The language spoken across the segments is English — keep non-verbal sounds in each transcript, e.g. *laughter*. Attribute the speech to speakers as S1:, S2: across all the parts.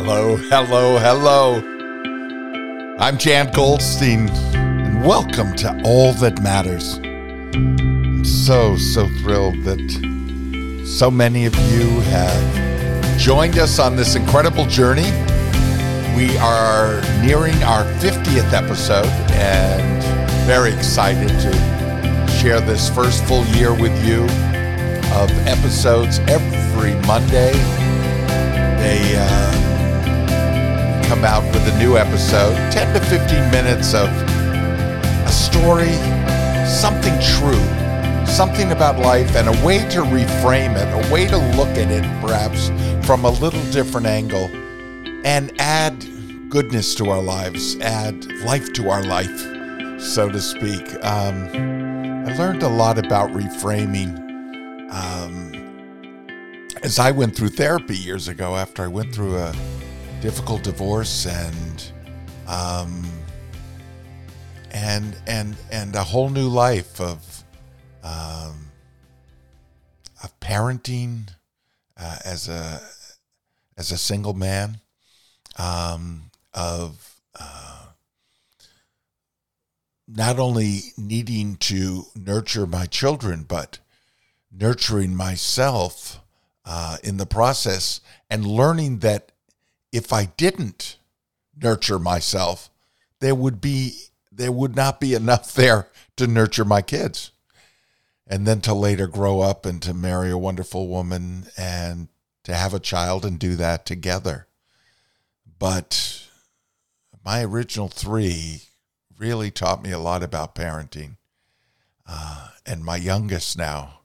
S1: Hello, hello, hello. I'm Jan Goldstein, and welcome to All That Matters. I'm so, so thrilled that so many of you have joined us on this incredible journey. We are nearing our 50th episode and very excited to share this first full year with you of episodes every Monday. They, uh, come out with a new episode 10 to 15 minutes of a story, something true, something about life, and a way to reframe it, a way to look at it perhaps from a little different angle and add goodness to our lives, add life to our life, so to speak. Um, I learned a lot about reframing. Um, as I went through therapy years ago, after I went through a difficult divorce and um, and and and a whole new life of um, of parenting uh, as a as a single man um, of uh, not only needing to nurture my children but nurturing myself uh, in the process and learning that if I didn't nurture myself, there would be there would not be enough *laughs* there to nurture my kids. And then to later grow up and to marry a wonderful woman and to have a child and do that together. But my original three really taught me a lot about parenting. Uh, and my youngest now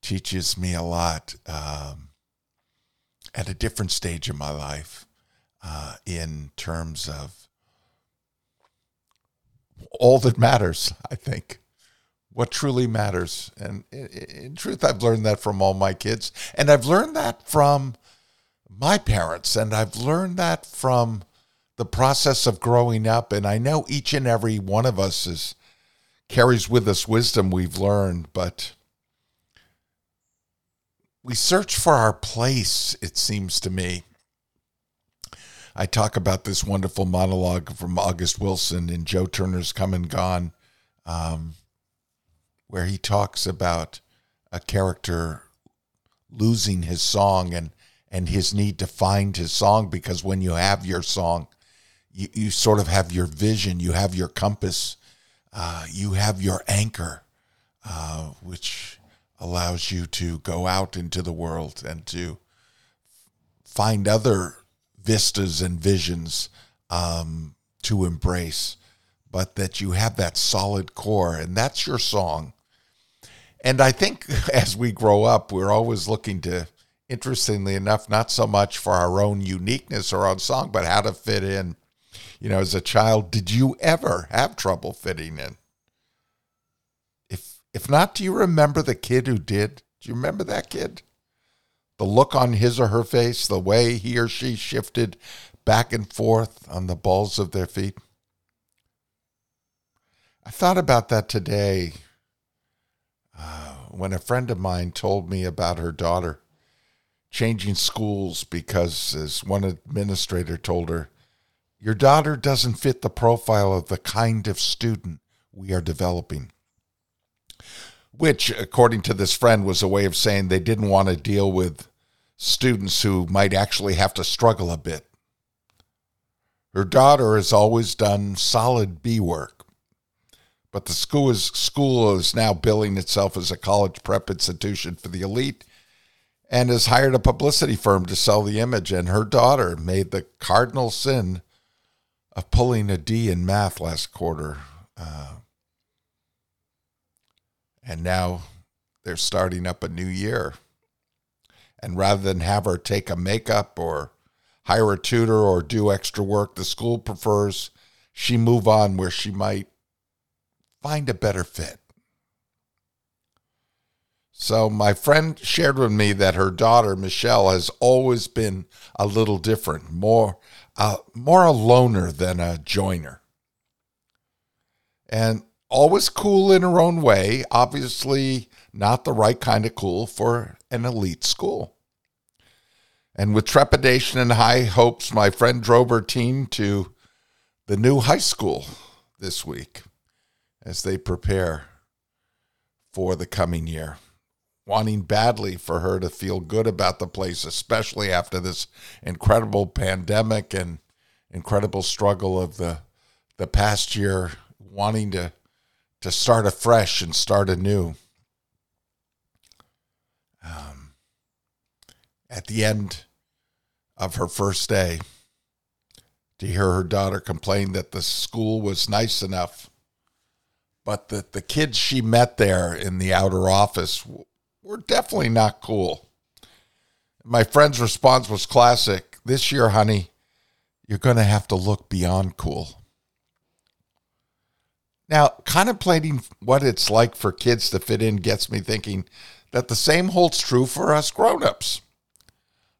S1: teaches me a lot. Um, at a different stage of my life uh, in terms of all that matters, I think. What truly matters. And in, in, truth, I've learned that from all my kids. And I've learned that from my parents. And I've learned that from the process of growing up. And I know each and every one of us is carries with us wisdom we've learned, but we search for our place, it seems to me. I talk about this wonderful monologue from August Wilson in Joe Turner's Come and Gone, um, where he talks about a character losing his song and, and his need to find his song because when you have your song, you, you sort of have your vision, you have your compass, uh, you have your anchor, uh, which allows you to go out into the world and to find other vistas and visions um, to embrace, but that you have that solid core, and that's your song. And I think *laughs* as we grow up, we're always looking to, interestingly enough, not so much for our own uniqueness or our own song, but how to fit in. You know, as a child, did you ever have trouble fitting in? If not, do you remember the kid who did? Do you remember that kid? The look on his or her face, the way he or she shifted back and forth on the balls of their feet. I thought about that today uh, when a friend of mine told me about her daughter changing schools because, as one administrator told her, your daughter doesn't fit the profile of the kind of student we are developing which, according to this friend, was a way of saying they didn't want to deal with students who might actually have to struggle a bit. Her daughter has always done solid B work, but the school is, school is now billing itself as a college prep institution for the elite and has hired a publicity firm to sell the image. And her daughter made the cardinal sin of pulling a D in math last quarter. Uh, and now they're starting up a new year. And rather than have her take a makeup or hire a tutor or do extra work, the school prefers she move on where she might find a better fit. So my friend shared with me that her daughter Michelle has always been a little different, more uh, more a loner than a joiner. And always cool in her own way, obviously not the right kind of cool for an elite school. And with trepidation and high hopes, my friend drove her teen to the new high school this week as they prepare for the coming year. Wanting badly for her to feel good about the place, especially after this incredible pandemic and incredible struggle of the the past year, wanting to to start afresh and start anew. Um, at the end of her first day to hear her daughter complain that the school was nice enough, but that the kids she met there in the outer office were definitely not cool. My friend's response was classic. This year, honey, you're going to have to look beyond cool. Now, contemplating what it's like for kids to fit in gets me thinking that the same holds true for us grown-ups.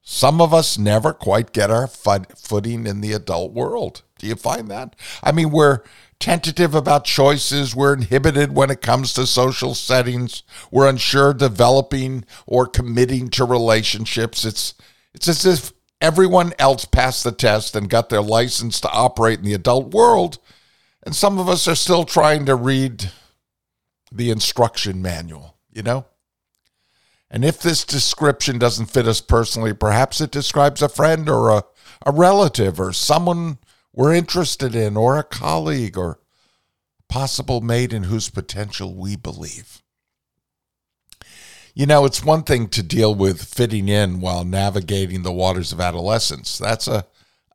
S1: Some of us never quite get our footing in the adult world. Do you find that? I mean, we're tentative about choices. We're inhibited when it comes to social settings. We're unsure developing or committing to relationships. It's it's as if everyone else passed the test and got their license to operate in the adult world, and some of us are still trying to read the instruction manual, you know? And if this description doesn't fit us personally, perhaps it describes a friend or a, a relative or someone we're interested in or a colleague or possible mate in whose potential we believe. You know, it's one thing to deal with fitting in while navigating the waters of adolescence. That's a,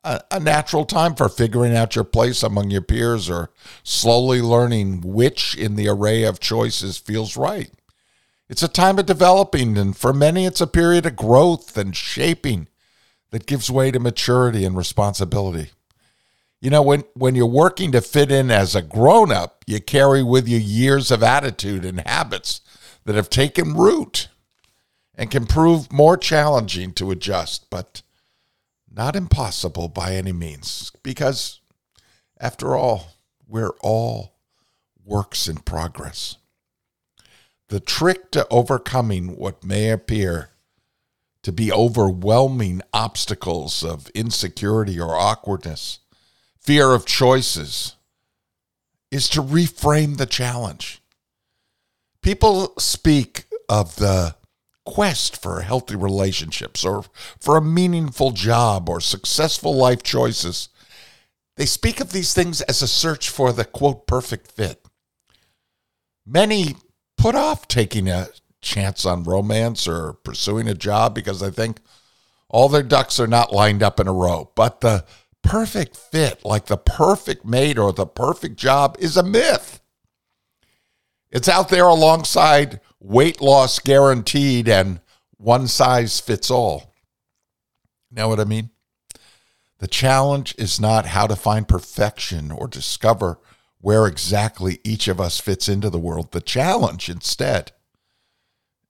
S1: a, a, natural time for figuring out your place among your peers or slowly learning which in the array of choices feels right. It's a time of developing, and for many, it's a period of growth and shaping that gives way to maturity and responsibility. You know, when, when you're working to fit in as a grown up, you carry with you years of attitude and habits that have taken root and can prove more challenging to adjust, but not impossible by any means, because after all, we're all works in progress. The trick to overcoming what may appear to be overwhelming obstacles of insecurity or awkwardness, fear of choices, is to reframe the challenge. People speak of the quest for healthy relationships or for a meaningful job or successful life choices. They speak of these things as a search for the quote perfect fit. Many put off taking a chance on romance or pursuing a job because they think all their ducks are not lined up in a row. But the perfect fit, like the perfect mate or the perfect job, is a myth. It's out there alongside weight loss guaranteed and one size fits all. Know what I mean? The challenge is not how to find perfection or discover where exactly each of us fits into the world. The challenge, instead,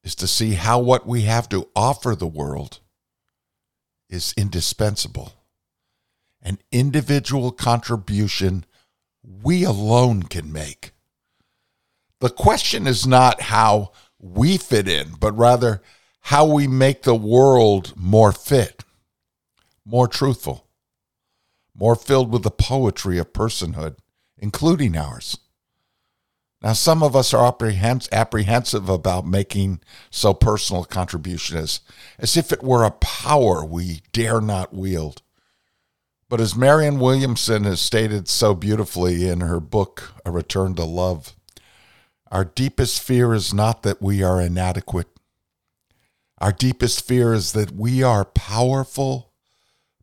S1: is to see how what we have to offer the world is indispensable. An individual contribution we alone can make. The question is not how we fit in, but rather how we make the world more fit, more truthful, more filled with the poetry of personhood including ours. Now, some of us are apprehensive about making so personal a contribution as, as if it were a power we dare not wield. But as Marianne Williamson has stated so beautifully in her book, A Return to Love, our deepest fear is not that we are inadequate. Our deepest fear is that we are powerful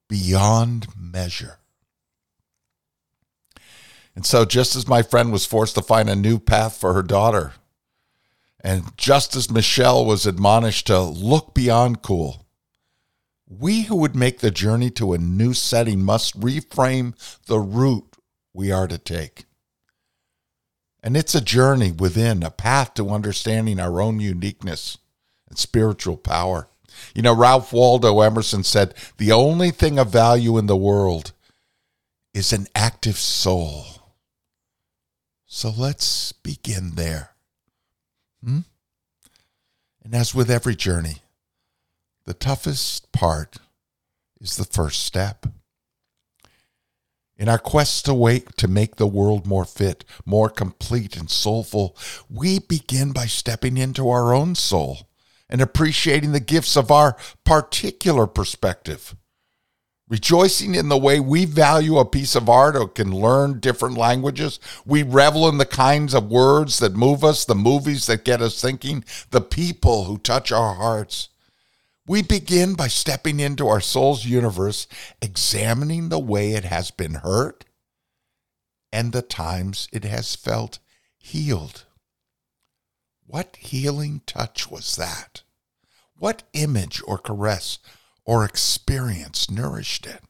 S1: beyond measure. And so, just as my friend was forced to find a new path for her daughter, and just as Michelle was admonished to look beyond cool, we who would make the journey to a new setting must reframe the route we are to take. And it's a journey within, a path to understanding our own uniqueness and spiritual power. You know, Ralph Waldo Emerson said, The only thing of value in the world is an active soul. So let's begin there. Hmm? And as with every journey, the toughest part is the first step. In our quest to wake to make the world more fit, more complete and soulful, we begin by stepping into our own soul and appreciating the gifts of our particular perspective. Rejoicing in the way we value a piece of art or can learn different languages. We revel in the kinds of words that move us, the movies that get us thinking, the people who touch our hearts. We begin by stepping into our soul's universe, examining the way it has been hurt and the times it has felt healed. What healing touch was that? What image or caress or experience nourished it?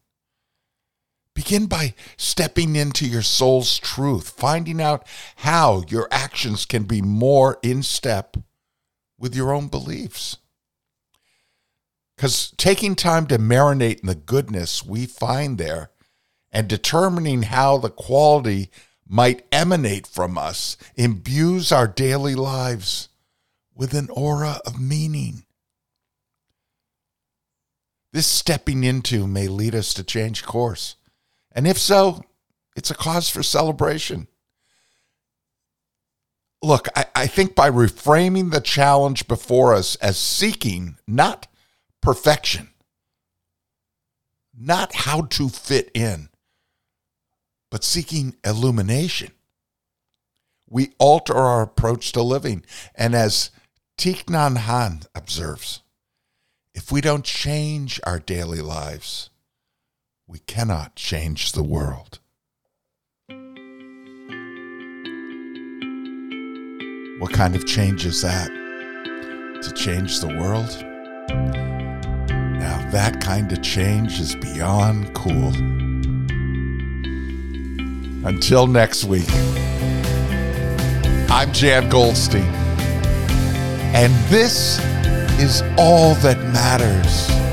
S1: Begin by stepping into your soul's truth, finding out how your actions can be more in step with your own beliefs. Because taking time to marinate in the goodness we find there and determining how the quality might emanate from us imbues our daily lives with an aura of meaning. This stepping into may lead us to change course. And if so, it's a cause for celebration. Look, I, I think by reframing the challenge before us as seeking, not perfection, not how to fit in, but seeking illumination. We alter our approach to living. And as Thich Nhat Hanh observes, if we don't change our daily lives, we cannot change the world. What kind of change is that? To change the world? That kind of change is beyond cool. Until next week, I'm Jan Goldstein, and this is all that matters.